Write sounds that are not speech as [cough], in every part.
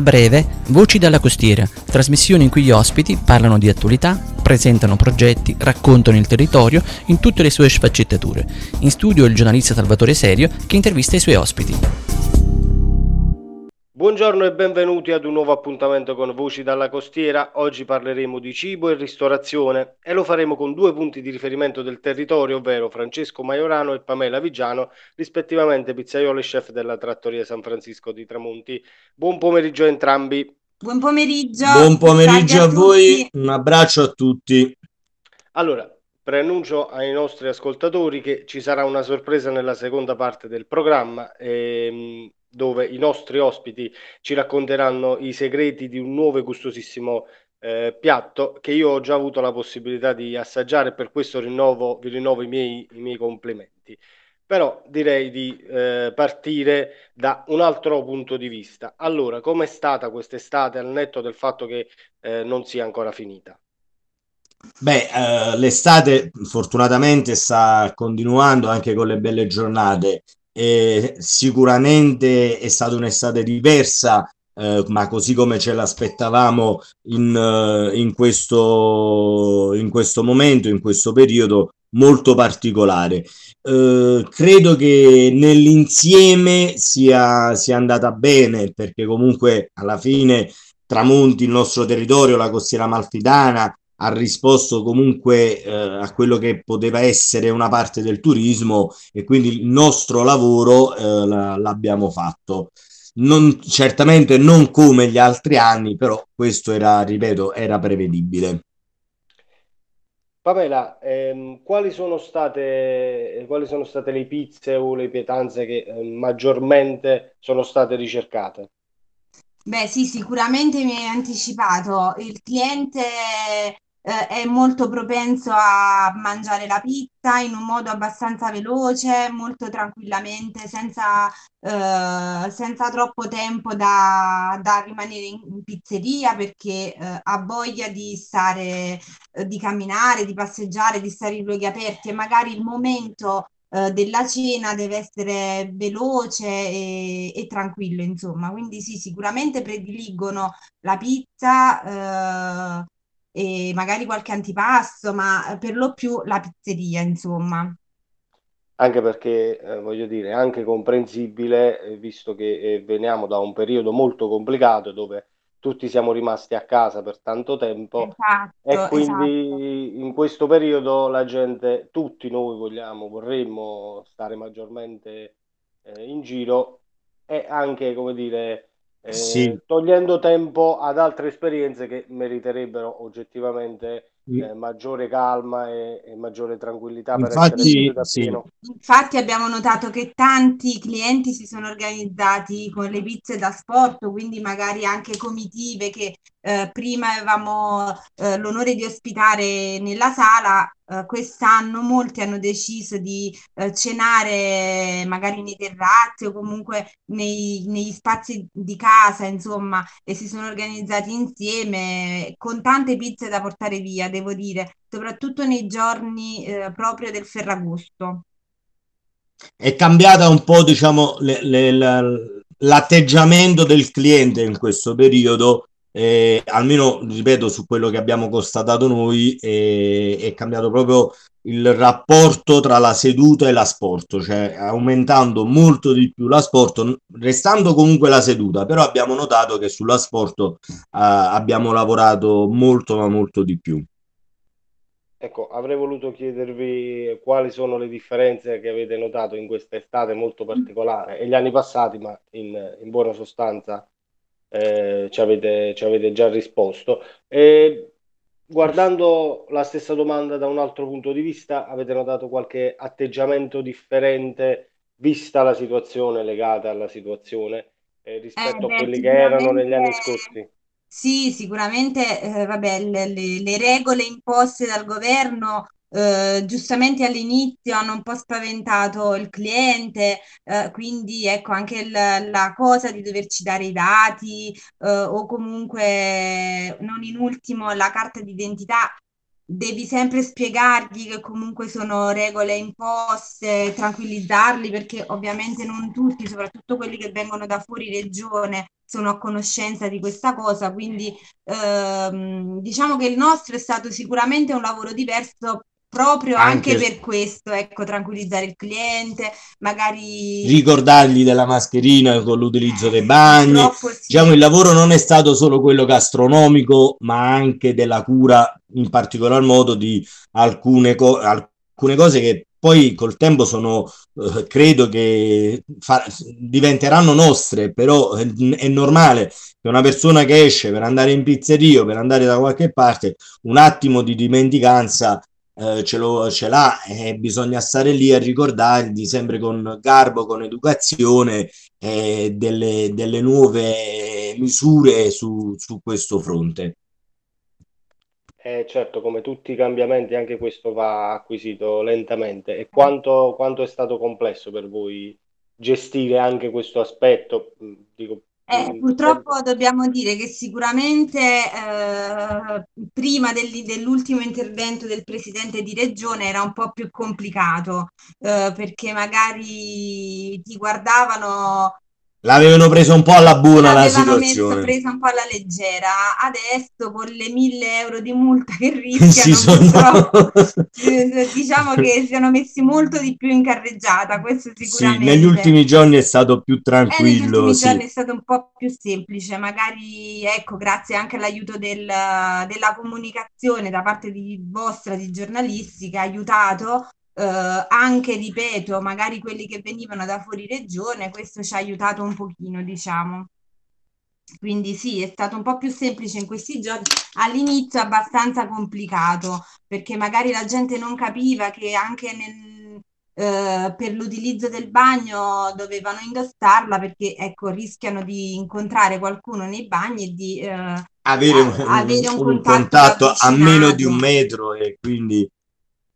Breve, Voci dalla costiera, trasmissione in cui gli ospiti parlano di attualità, presentano progetti, raccontano il territorio in tutte le sue sfaccettature. In studio il giornalista Salvatore Serio che intervista i suoi ospiti. Buongiorno e benvenuti ad un nuovo appuntamento con Voci dalla Costiera. Oggi parleremo di cibo e ristorazione e lo faremo con due punti di riferimento del territorio, ovvero Francesco Maiorano e Pamela Vigiano, rispettivamente pizzaiolo e chef della trattoria San Francisco di Tramonti. Buon pomeriggio a entrambi. Buon pomeriggio. Buon pomeriggio a, a voi, un abbraccio a tutti. Allora, preannuncio ai nostri ascoltatori che ci sarà una sorpresa nella seconda parte del programma. Ehm, dove i nostri ospiti ci racconteranno i segreti di un nuovo e gustosissimo eh, piatto che io ho già avuto la possibilità di assaggiare per questo rinnovo, vi rinnovo i miei, i miei complimenti. Però direi di eh, partire da un altro punto di vista. Allora, com'è stata quest'estate al netto del fatto che eh, non sia ancora finita? Beh, eh, l'estate fortunatamente sta continuando anche con le belle giornate e sicuramente è stata un'estate diversa, eh, ma così come ce l'aspettavamo in, uh, in, questo, in questo momento, in questo periodo molto particolare. Eh, credo che nell'insieme sia, sia andata bene perché comunque alla fine Tramonti, il nostro territorio, la costiera malfitana, ha risposto comunque eh, a quello che poteva essere una parte del turismo e quindi il nostro lavoro eh, l'abbiamo fatto. Non, certamente non come gli altri anni, però questo era, ripeto, era prevedibile. Pamela, ehm, quali, sono state, quali sono state le pizze o le pietanze che eh, maggiormente sono state ricercate? Beh, sì, sicuramente mi hai anticipato. Il cliente eh, è molto propenso a mangiare la pizza in un modo abbastanza veloce, molto tranquillamente, senza, eh, senza troppo tempo da, da rimanere in, pizzeria perché eh, ha voglia di stare, eh, di camminare, di passeggiare, di stare in luoghi aperti e magari il momento eh, della cena deve essere veloce e, e, tranquillo, insomma. Quindi sì, sicuramente prediligono la pizza, eh, e magari qualche antipasto, ma per lo più la pizzeria, insomma. Anche perché, eh, voglio dire, è anche comprensibile, eh, visto che eh, veniamo da un periodo molto complicato dove tutti siamo rimasti a casa per tanto tempo esatto, e quindi esatto. in questo periodo la gente, tutti noi vogliamo, vorremmo stare maggiormente eh, in giro e anche, come dire, eh, sì. togliendo tempo ad altre esperienze che meriterebbero oggettivamente eh, maggiore calma e, e, maggiore tranquillità infatti, per sì. infatti abbiamo notato che tanti clienti si sono organizzati con le pizze da sport quindi magari anche comitive che eh, prima avevamo eh, l'onore di ospitare nella sala Uh, quest'anno molti hanno deciso di uh, cenare magari nei terrazzi o comunque nei, negli spazi di casa, insomma, e si sono organizzati insieme con tante pizze da portare via, devo dire, soprattutto nei giorni uh, proprio del Ferragosto. È cambiata un po', diciamo, le, le, la, l'atteggiamento del cliente in questo periodo eh, almeno ripeto su quello che abbiamo constatato noi eh, è cambiato proprio il rapporto tra la seduta e l'asporto cioè aumentando molto di più l'asporto restando comunque la seduta. Però abbiamo notato che sull'asporto eh, abbiamo lavorato molto ma molto di più. Ecco, avrei voluto chiedervi quali sono le differenze che avete notato in questa estate molto particolare e gli anni passati, ma in, in buona sostanza eh, ci, avete, ci, avete, già risposto. E guardando la stessa domanda da un altro punto di vista, avete notato qualche atteggiamento differente vista la situazione legata alla situazione eh, rispetto eh, a quelli che erano negli anni scorsi? Sì, sicuramente, eh, vabbè, le, le regole imposte dal governo eh, giustamente all'inizio hanno un po' spaventato il cliente, eh, quindi ecco anche il, la cosa di doverci dare i dati eh, o comunque non in ultimo la carta d'identità. Devi sempre spiegargli che comunque sono regole imposte, tranquillizzarli perché ovviamente non tutti, soprattutto quelli che vengono da fuori regione, sono a conoscenza di questa cosa, quindi ehm, diciamo che il nostro è stato sicuramente un lavoro diverso proprio anche, anche, per questo, ecco, tranquillizzare il cliente, magari ricordargli della mascherina con l'utilizzo eh, dei bagni. Sì. Diciamo il lavoro non è stato solo quello gastronomico, ma anche della cura in particolar modo di alcune, co- alcune cose che poi col tempo sono, eh, credo che fa- diventeranno nostre, però è, è, normale che una persona che esce per andare in pizzeria o per andare da qualche parte, un attimo di dimenticanza eh, ce, lo, ce l'ha e bisogna stare lì a ricordargli sempre con garbo, con educazione eh, delle, delle nuove misure su, su questo fronte. Eh, certo, come tutti i cambiamenti, anche questo va acquisito lentamente. E quanto, quanto è stato complesso per voi gestire anche questo aspetto? Dico, eh, purtroppo dobbiamo dire che sicuramente eh, prima del, dell'ultimo intervento del presidente di regione era un po' più complicato eh, perché magari ti guardavano L'avevano preso un po' alla buona la situazione. L'avevano presa un po' alla leggera. Adesso con le mille euro di multa che rischiano, [laughs] sono... [laughs] diciamo che si sono messi molto di più in carreggiata. Questo sicuramente. Sì, negli ultimi giorni è stato più tranquillo. Eh, negli ultimi sì. giorni è stato un po' più semplice. Magari, ecco, grazie anche all'aiuto del, della comunicazione da parte di vostra, di giornalisti, che ha aiutato eh, anche, ripeto, magari quelli che venivano da fuori regione, questo ci ha aiutato un pochino, diciamo. Quindi sì, è stato un po' più semplice in questi giorni, all'inizio abbastanza complicato, perché magari la gente non capiva che anche nel, eh, per l'utilizzo del bagno dovevano indossarla perché ecco, rischiano di incontrare qualcuno nei bagni e di eh, avere, un, avere un, un contatto, contatto a meno di un metro e quindi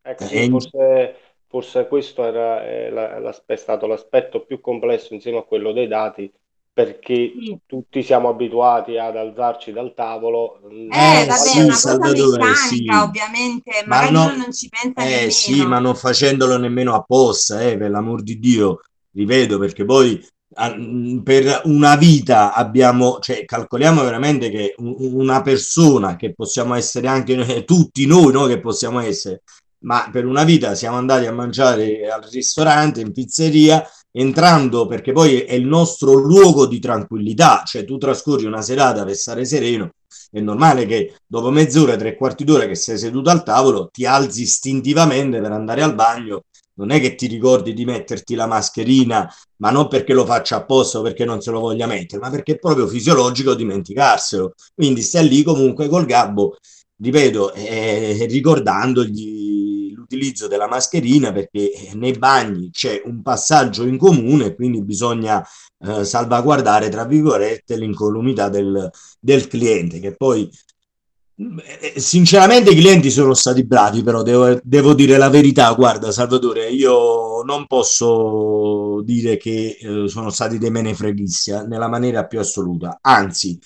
Ecco, sì, forse, forse, questo era eh, la, è stato l'aspetto più complesso insieme a quello dei dati, perché sì. tutti siamo abituati ad alzarci dal tavolo. Eh, eh vabbè, sì, una cosa meccanica, sì. ovviamente, magari ma no, non ci pensa eh, nemmeno. sì, ma non facendolo nemmeno apposta, eh, per l'amor di Dio, rivedo, perché poi mm, per una vita abbiamo, cioè calcoliamo veramente che una persona che possiamo essere anche tutti noi, no, che possiamo essere, ma per una vita siamo andati a mangiare al ristorante, in pizzeria, entrando perché poi è il nostro luogo di tranquillità, cioè tu trascorri una serata per stare sereno, è normale che dopo mezz'ora, tre quarti d'ora che sei seduto al tavolo, ti alzi istintivamente per andare al bagno. Non è che ti ricordi di metterti la mascherina, ma non perché lo faccia apposta o perché non se lo voglia mettere, ma perché è proprio fisiologico dimenticarselo. Quindi stai lì comunque col gabbo, ripeto, eh, ricordandogli l'utilizzo della mascherina perché nei bagni c'è un passaggio in comune, quindi bisogna eh, salvaguardare, tra virgolette, l'incolumità del, del cliente, che poi eh, sinceramente i clienti sono stati bravi, però devo, devo, dire la verità. Guarda, Salvatore, io non posso dire che eh, sono stati dei menefreghisti eh, nella maniera più assoluta, anzi,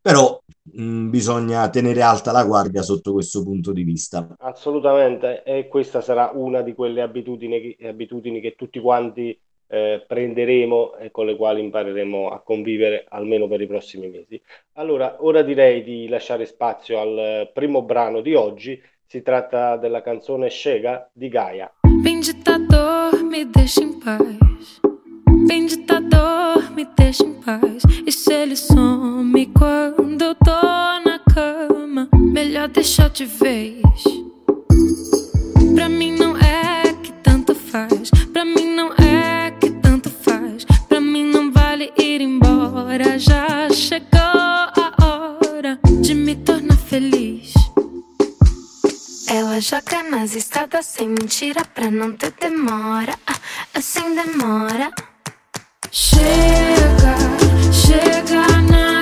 però mh, mm, bisogna tenere alta la guardia sotto questo punto di vista. Assolutamente, e questa sarà una di quelle abitudini, abitudini che tutti quanti eh, prenderemo e con le quali impareremo a convivere almeno per i prossimi mesi. Allora, ora direi di lasciare spazio al primo brano di oggi. Si tratta della canzone Scega di Gaia. Vem ditador, me deixa em paz. Vem ditador, me deixa em paz. E se ele some quando eu tô na cama, melhor deixar de vez. Pra mim não é que tanto faz. Pra mim não é que tanto faz. Pra mim não vale ir embora. Já chegou a hora de me tornar feliz. Ela joga nas estradas sem mentira pra não ter demora. Assim demora. Chega, chega nas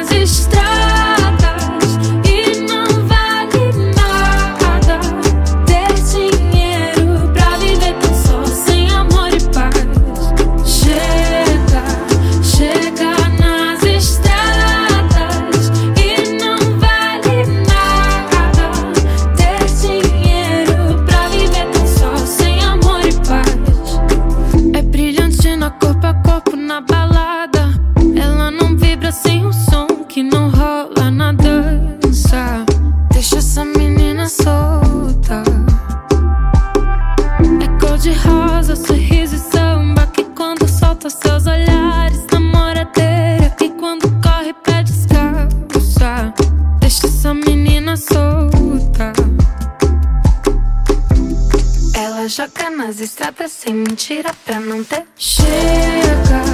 nas estradas sem mentira pra não ter. Chega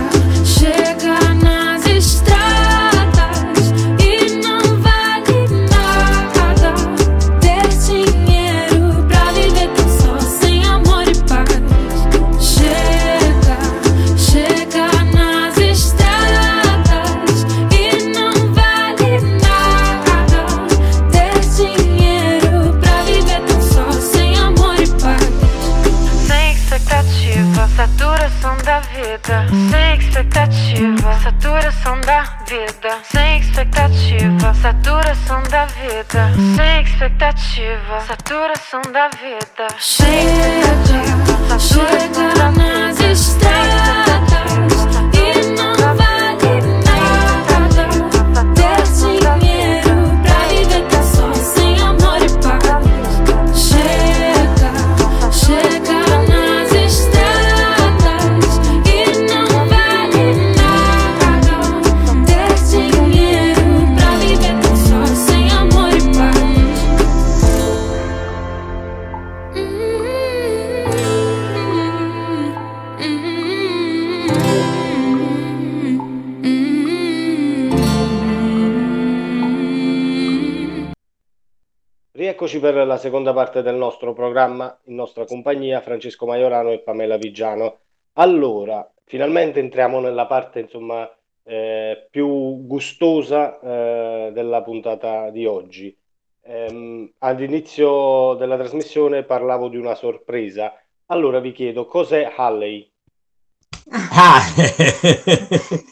saturação da vida. Sem expectativa, saturação da vida. Sem expectativa, saturação da vida. Chega, chega per la seconda parte del nostro programma, in nostra compagnia, Francesco Maiorano e Pamela Vigiano. Allora, finalmente entriamo nella parte, insomma, eh, più gustosa eh, della puntata di oggi. Ehm, all'inizio della trasmissione parlavo di una sorpresa. Allora vi chiedo, cos'è Halley? Ah,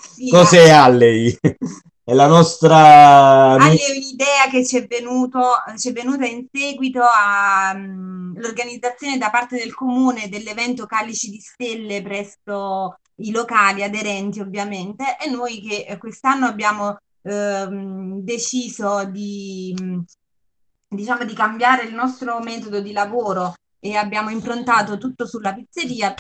Sì, [laughs] cos'è Alley? [laughs] [laughs] È la nostra... Ale è un'idea che ci è venuto, ci è venuta in seguito all'organizzazione da parte del comune dell'evento Calici di Stelle presso i locali aderenti ovviamente e noi che eh, quest'anno abbiamo ehm, deciso di, mh, diciamo, di cambiare il nostro metodo di lavoro e abbiamo improntato tutto sulla pizzeria.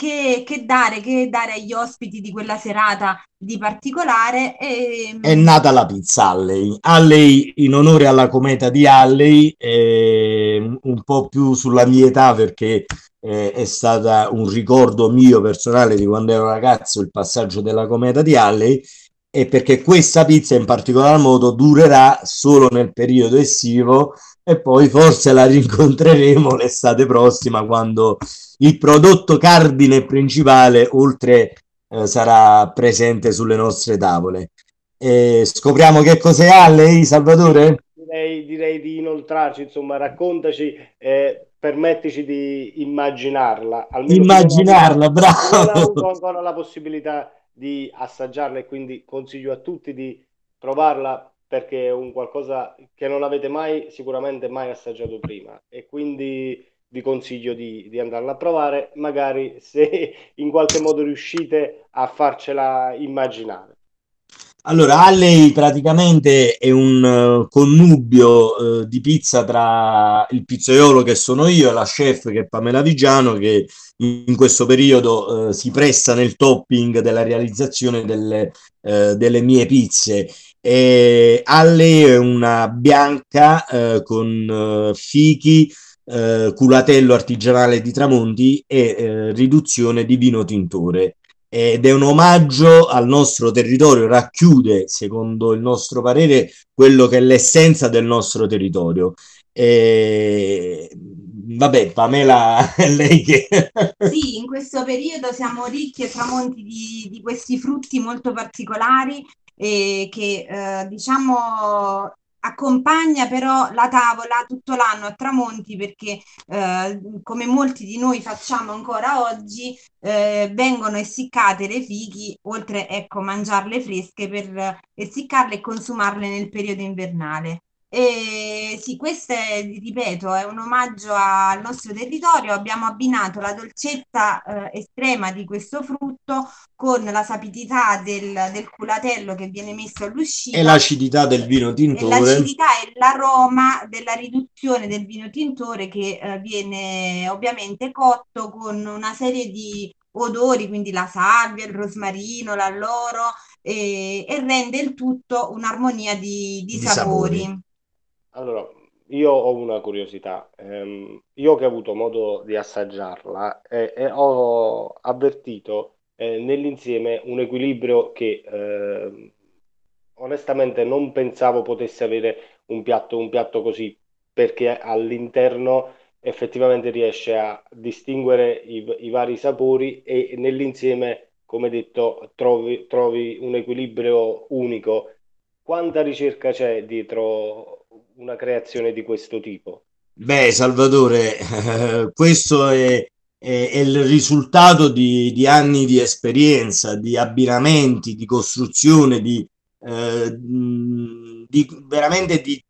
Che, che dare, che dare agli ospiti di quella serata di particolare e, È nata la pizza Alley. Alley in onore alla cometa di Alley, eh, un po' più sulla mia età perché eh, è stata un ricordo mio personale di quando ero ragazzo il passaggio della cometa di Alley e perché questa pizza in particolar modo durerà solo nel periodo estivo e poi forse la rincontreremo l'estate prossima quando il prodotto cardine principale oltre eh, sarà presente sulle nostre tavole. E scopriamo che cos'è Alley, Salvatore? Direi, direi di inoltrarci, insomma, raccontaci, eh, permettici di immaginarla. Almeno Immaginarla, non ha- non avuto bravo. ancora la possibilità di assaggiarla e quindi consiglio a tutti di provarla perché è un qualcosa che non avete mai, sicuramente mai assaggiato prima e quindi vi consiglio di, di andarla a provare, magari se in qualche modo riuscite a farcela immaginare. Allora, Alley praticamente è un eh, connubio eh, di pizza tra il pizzaiolo che sono io e la chef che è Pamela Vigiano che in questo periodo eh, si presta nel topping della realizzazione delle, delle mie pizze. E Alley è una bianca eh, con eh, fichi, eh, culatello artigianale di Tramonti e eh, riduzione di vino tintore ed è un omaggio al nostro territorio, racchiude, secondo il nostro parere, quello che è l'essenza del nostro territorio. E... Vabbè, Pamela, è [laughs] lei che... Sì, in questo periodo siamo ricchi e tramonti di, di questi frutti molto particolari e che eh, diciamo accompagna però la tavola tutto l'anno a tramonti perché eh, come molti di noi facciamo ancora oggi eh, vengono essiccate le fichi oltre ecco mangiarle fresche per essiccarle e consumarle nel periodo invernale. E sì, questo è, ripeto, è un omaggio al nostro territorio. Abbiamo abbinato la dolcezza eh, estrema di questo frutto con la sapidità del, del culatello che viene messo all'uscita E l'acidità del vino e tintore. l'acidità e l'aroma della riduzione del vino tintore che eh, viene ovviamente cotto con una serie di odori, quindi la salvia, il rosmarino, l'alloro, e, e rende il tutto un'armonia di, di Di sapori. sapori. Allora, io ho una curiosità. Ehm, io che ho avuto modo di assaggiarla eh, e ho avvertito eh, nell'insieme un equilibrio che ehm, onestamente non pensavo potesse avere un piatto, un piatto così, perché all'interno effettivamente riesce a distinguere i, i vari sapori e nell'insieme, come detto, trovi, trovi un equilibrio unico. Quanta ricerca c'è dietro una creazione di questo tipo? Beh, Salvatore, [laughs] questo è, è- è il risultato di, di anni di esperienza, di abbinamenti, di costruzione, di, eh, di- veramente di-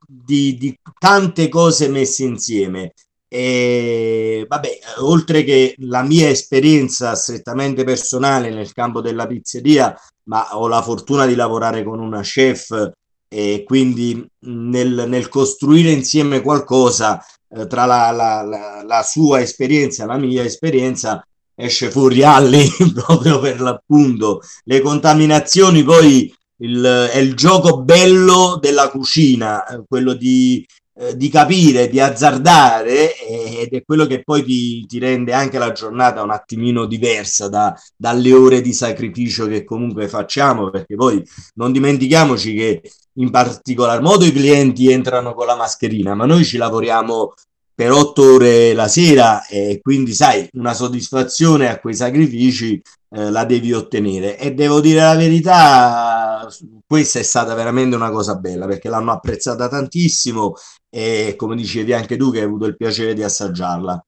di tante cose messe insieme. E vabbè, oltre che la mia esperienza strettamente personale nel campo della pizzeria, ma ho la fortuna di lavorare con una chef e quindi nel, nel costruire insieme qualcosa eh, tra la, la- la- la sua esperienza e la mia esperienza esce fuori [laughs] Alli proprio per l'appunto. Le contaminazioni poi il- è il gioco bello della cucina, eh, quello di, eh, di capire, di azzardare eh, ed è quello che poi ti, ti rende anche la giornata un attimino diversa da- dalle ore di sacrificio che comunque facciamo, perché poi non dimentichiamoci che in particolar modo i clienti entrano con la mascherina, ma noi ci lavoriamo per otto ore la sera e quindi sai, una soddisfazione a quei sacrifici eh, la devi ottenere. E devo dire la verità, questa è stata veramente una cosa bella perché l'hanno apprezzata tantissimo e come dicevi anche tu che hai avuto il piacere di assaggiarla.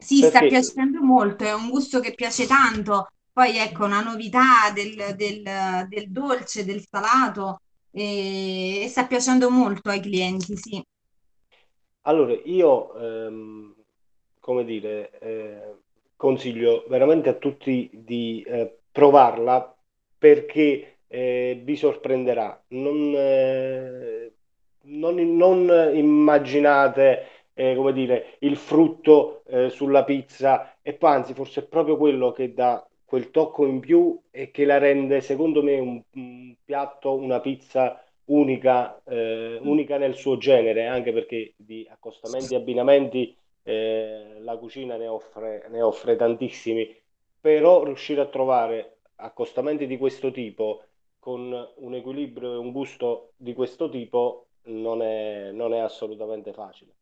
Sì, sta piacendo molto, è un gusto che piace tanto. Poi ecco, una novità del, del- del dolce, del salato, e, e sta piacendo molto ai clienti, sì. Allora io, ehm, come dire, eh, consiglio veramente a tutti di eh, provarla perché eh, vi sorprenderà. Non, eh, non, non immaginate, eh, come dire, il frutto eh, sulla pizza e poi anzi forse è proprio quello che dà quel tocco in più e che la rende, secondo me, un, un piatto, una pizza unica, eh, unica nel suo genere, anche perché di accostamenti e abbinamenti eh, la cucina ne offre, ne offre tantissimi, però riuscire a trovare accostamenti di questo tipo con un equilibrio e un gusto di questo tipo non è, non è assolutamente facile.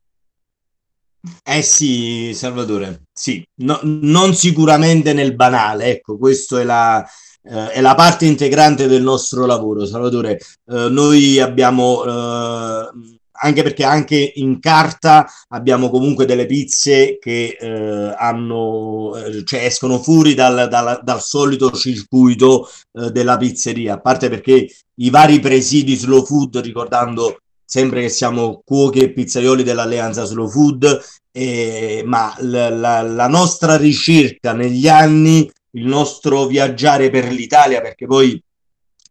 Eh sì, Salvatore, sì, No- non sicuramente nel banale, ecco, questa è la, eh, è la parte integrante del nostro lavoro, Salvatore. Eh, noi abbiamo, eh, anche perché anche in carta abbiamo comunque delle pizze che eh, hanno, eh, cioè escono fuori dal, dal- dal solito circuito eh, della pizzeria, a parte perché i vari presidi slow food, ricordando sempre che siamo cuochi e pizzaioli dell'Alleanza Slow Food, eh, ma la, la- la nostra ricerca negli anni, il nostro viaggiare per l'Italia, perché poi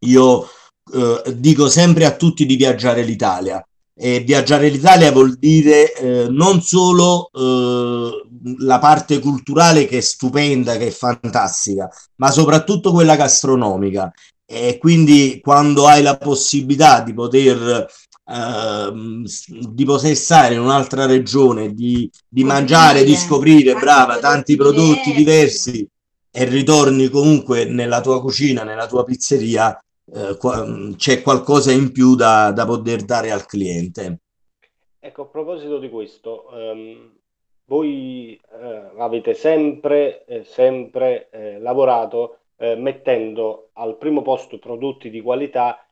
io eh, dico sempre a tutti di viaggiare l'Italia. E viaggiare l'Italia vuol dire eh, non solo eh, la parte culturale che è stupenda, che è fantastica, ma soprattutto quella gastronomica. E quindi quando hai la possibilità di poter, s- di poter stare in un'altra regione, di, di mangiare, di Scoprire brava, tanti prodotti diversi. E ritorni comunque nella tua cucina, nella tua pizzeria, eh, qua- c'è qualcosa in più da, da poter dare al cliente. Ecco, a proposito di questo, ehm, voi eh, avete sempre, eh, sempre eh, lavorato eh, mettendo al primo posto prodotti di qualità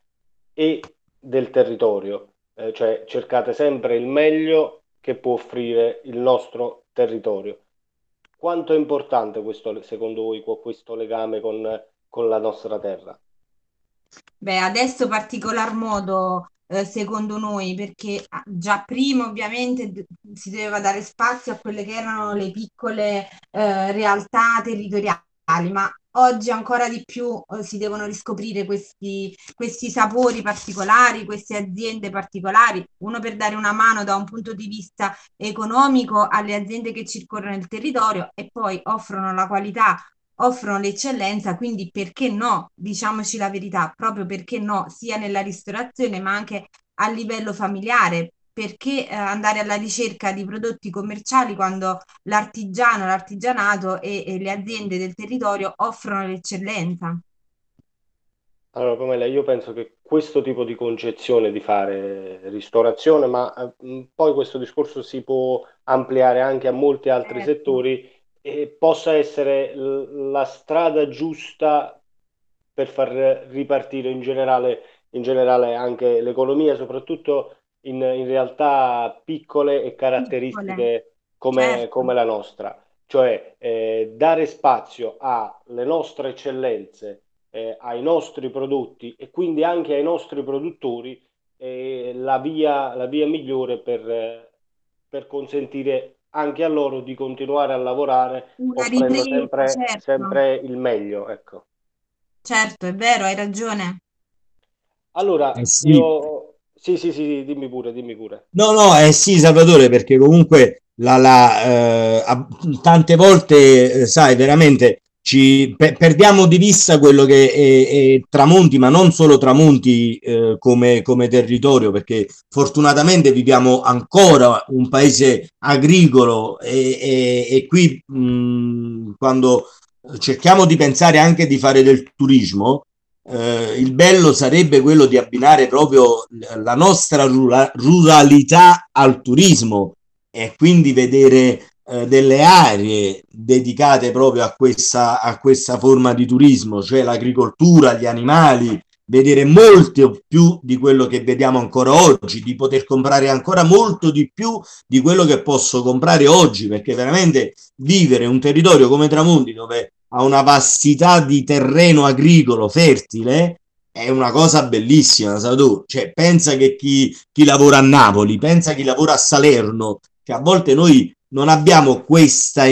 e del territorio, eh, cioè cercate sempre il meglio che può offrire il nostro territorio. Quanto è importante questo, secondo voi, questo legame con, con la nostra terra? Beh, adesso particolar modo eh, secondo noi, perché ah, già prima ovviamente si doveva dare spazio a quelle che erano le piccole eh, realtà territoriali, ma oggi ancora di più eh, si devono riscoprire questi, questi sapori particolari, queste aziende particolari, uno per dare una mano da un punto di vista economico alle aziende che circolano il territorio e poi offrono la qualità offrono l'eccellenza, quindi perché no? Diciamoci la verità, proprio perché no, sia nella ristorazione ma anche a livello familiare. Perché eh, andare alla ricerca di prodotti commerciali quando l'artigiano, l'artigianato e, e le aziende del territorio offrono l'eccellenza? Allora, Pamela, io penso che questo tipo di concezione di fare ristorazione, ma eh, poi questo discorso si può ampliare anche a molti altri Certo. settori, e possa essere l- la strada giusta per far ripartire in generale, in generale anche l'economia, soprattutto in, in realtà piccole e Piccole, caratteristiche come, certo, come la nostra. Cioè, eh, dare spazio alle nostre eccellenze eh, ai nostri prodotti e quindi anche ai nostri produttori è la via, la via migliore per, eh, per consentire anche a loro di continuare a lavorare una offrendo ripresa, sempre, certo, sempre il meglio, ecco. certo, è vero, hai ragione. Eh Allora, sì, io... Sì, sì, sì, dimmi pure, dimmi pure. No, no, eh sì, Salvatore, perché comunque la, la, eh, tante volte, eh, sai, veramente ci pe- perdiamo di vista quello che è, è Tramonti, ma non solo Tramonti eh, come, come territorio, perché fortunatamente viviamo ancora un paese agricolo e, e- e qui mh, quando cerchiamo di pensare anche di fare del turismo, eh, il bello sarebbe quello di abbinare proprio la nostra rura- ruralità al turismo e quindi vedere eh, delle aree dedicate proprio a questa, a questa forma di turismo, cioè l'agricoltura, gli animali, vedere molto più di quello che vediamo ancora oggi, di poter comprare ancora molto di più di quello che posso comprare oggi, perché veramente vivere un territorio come Tramonti dove ha una vastità di terreno agricolo fertile, è una cosa bellissima, tu? Cioè, pensa che chi, chi lavora a Napoli, pensa chi lavora a Salerno, che a volte noi non abbiamo questa,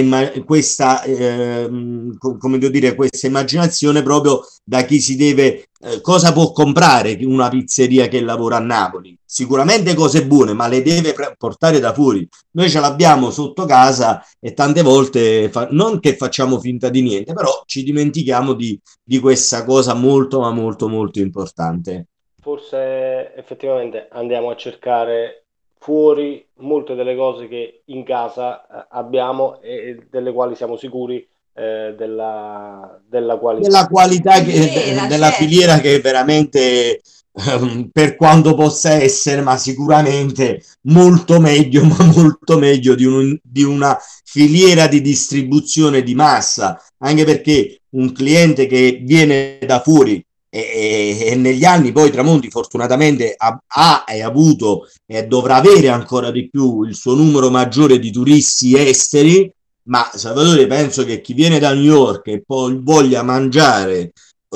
questa devo dire, questa immaginazione proprio da chi si deve, eh, cosa può comprare una pizzeria che lavora a Napoli? Sicuramente cose buone, ma le deve portare da fuori. Noi ce l'abbiamo sotto casa e tante volte fa- non che facciamo finta di niente, però ci dimentichiamo di, di questa cosa molto, ma molto, molto importante. Forse effettivamente andiamo a cercare fuori molte delle cose che in casa eh, abbiamo e delle quali siamo sicuri eh, della, della della qualità. qualità che, Filiera, della filiera certo. che veramente ehm, per quanto possa essere, ma sicuramente molto meglio, [laughs] ma molto meglio di, un- di una filiera di distribuzione di massa, anche perché un cliente che viene da fuori e, e- e negli anni poi Tramonti fortunatamente ha, ha e ha avuto e dovrà avere ancora di più il suo numero maggiore di turisti esteri ma Salvatore, penso che chi viene da New York e poi voglia mangiare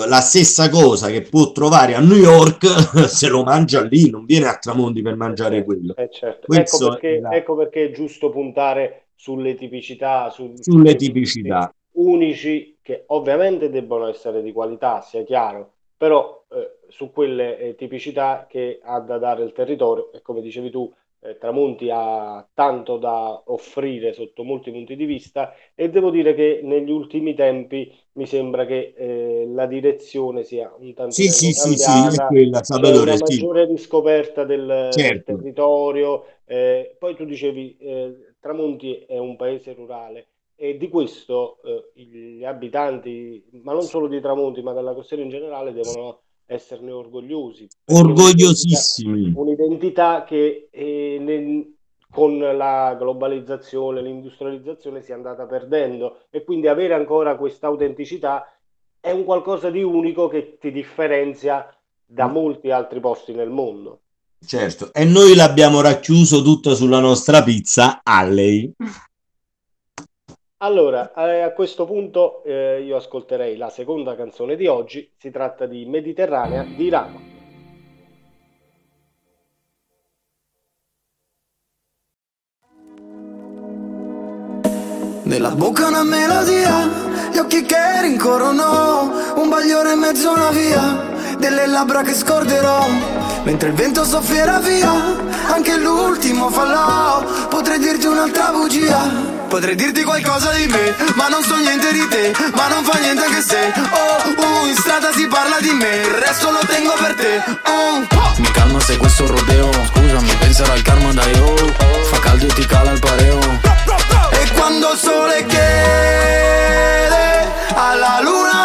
la stessa cosa che può trovare a New York, [laughs] se lo mangia lì, non viene a Tramonti per Eh mangiare certo, quello. eh certo. Ecco perché, la- ecco perché è giusto puntare sulle tipicità, su, su sulle tipicità. unici che ovviamente debbono essere di qualità, sia chiaro, però eh, su quelle eh, tipicità che ha da dare il territorio e come dicevi tu, eh, Tramonti ha tanto da offrire sotto molti punti di vista e devo dire che negli ultimi tempi mi sembra che eh, la direzione sia un Sì, tantinello sì, sì, sì, è quella, c'è una Salvatore, sì, maggiore riscoperta del, del certo. territorio. eh, poi tu dicevi, eh, Tramonti è un paese rurale e di questo eh, gli abitanti, ma non solo di Tramonti, ma della costiera in generale, devono esserne orgogliosi, un'identità, Orgogliosissimi. un'identità che eh, nel- con la globalizzazione, l'industrializzazione si è andata perdendo e quindi avere ancora questa autenticità è un qualcosa di unico che ti differenzia da molti altri posti nel mondo. Certo, e noi l'abbiamo racchiuso tutto sulla nostra pizza Alley. [laughs] Allora, eh, a questo punto eh, io ascolterei la seconda canzone di oggi, si tratta di Mediterranea di Rama. Nella bocca una melodia, gli occhi che rincorrono, un bagliore in mezzo una via, delle labbra che scorderò, mentre il vento soffierà via, anche l'ultimo fallò, potrei dirti un'altra bugia. Potrei dirti qualcosa di me, ma non so niente di te, ma non fa niente anche se. Oh, uh, in strada si parla di me, il resto lo tengo per te. Oh. Mi calma se questo rodeo, scusami, penserò al karma da io Fa caldo e ti cala il pareo. E quando il sole chiede alla luna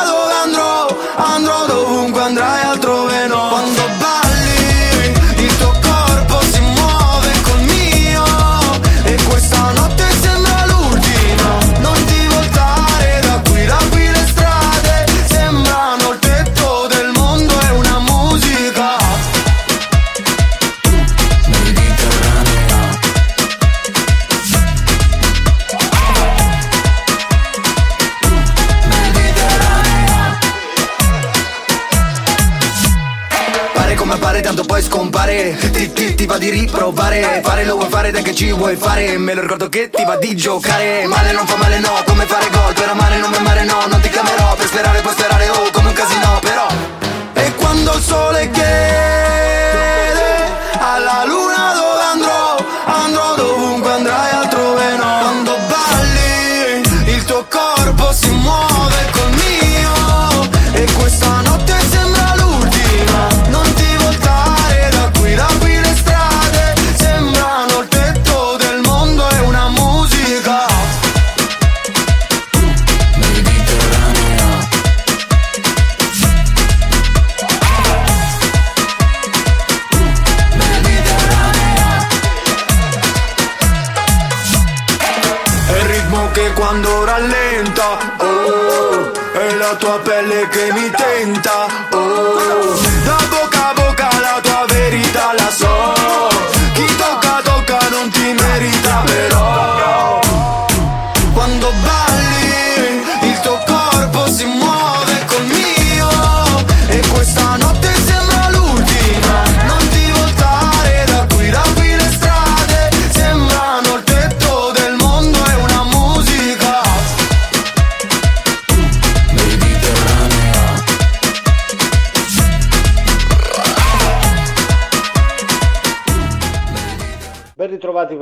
Ti, va di riprovare. Fare lo vuoi fare dai che ci vuoi fare. Me lo ricordo che ti va di giocare. Male non fa male no Come fare gol. Per amare non mi mare no Non ti chiamerò. Per sperare puoi sperare oh come un casino però. E quando il sole chiede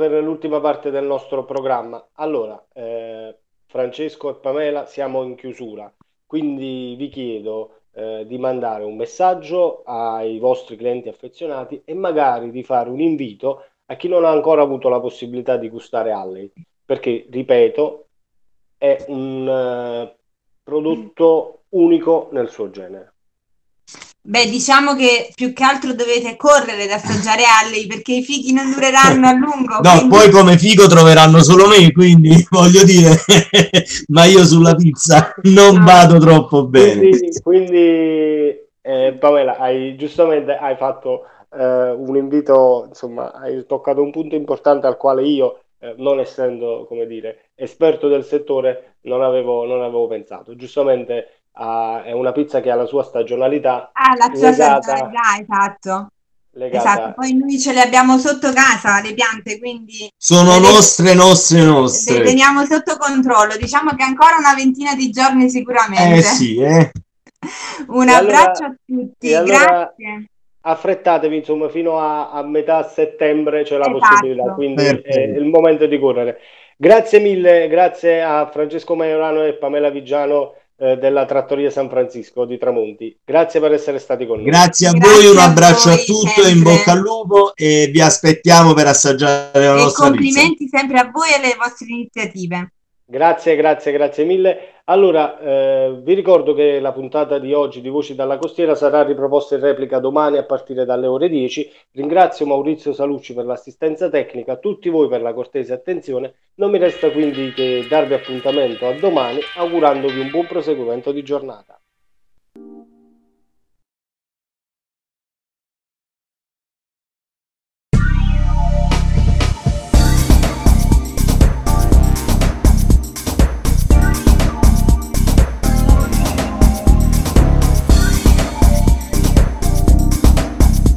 per l'ultima parte del nostro programma. Allora, eh, Francesco e Pamela, siamo in chiusura, quindi vi chiedo eh, di mandare un messaggio ai vostri clienti affezionati e magari di fare un invito a chi non ha ancora avuto la possibilità di gustare Alley, perché, ripeto, è un eh, prodotto unico nel suo genere. Beh, diciamo che più che altro dovete correre ad assaggiare Alley perché i fighi non dureranno a lungo. No, quindi- poi come figo troveranno solo me, quindi [laughs] voglio dire, [laughs] ma io sulla pizza non No. vado troppo bene. Quindi, quindi, eh, Pamela, hai, giustamente hai fatto eh, un invito, insomma, hai toccato un punto importante al quale io, eh, non essendo, come dire, esperto del settore, non avevo, non avevo pensato. Giustamente ah, è una pizza che ha la sua stagionalità Ah, la legata- stagionalità, esatto. legata Esatto, poi noi ce le abbiamo sotto casa, le piante, quindi Sono le- nostre, nostre, le nostre. teniamo sotto controllo. Diciamo che ancora una ventina di giorni sicuramente. Eh sì, eh. [laughs] Un E allora- abbraccio a tutti, e allora- grazie. affrettatevi, insomma, fino a, a metà settembre c'è la Esatto. possibilità, quindi è il momento di correre. Grazie mille, grazie a Francesco Maiorano e Pamela Vigiano eh, della Trattoria San Francisco di Tramonti. Grazie per essere stati con noi. Grazie a Grazie voi, un a abbraccio a voi, tutti, in bocca al lupo e vi aspettiamo per assaggiare la E nostra pizza. complimenti sempre a voi e alle vostre iniziative. Grazie, grazie, grazie mille. Allora, eh, vi ricordo che la puntata di oggi di Voci dalla Costiera sarà riproposta in replica domani a partire dalle ore 10. Ringrazio Maurizio Salucci per l'assistenza tecnica, tutti voi per la cortese attenzione. Non mi resta quindi che darvi appuntamento a domani, augurandovi un buon proseguimento di giornata.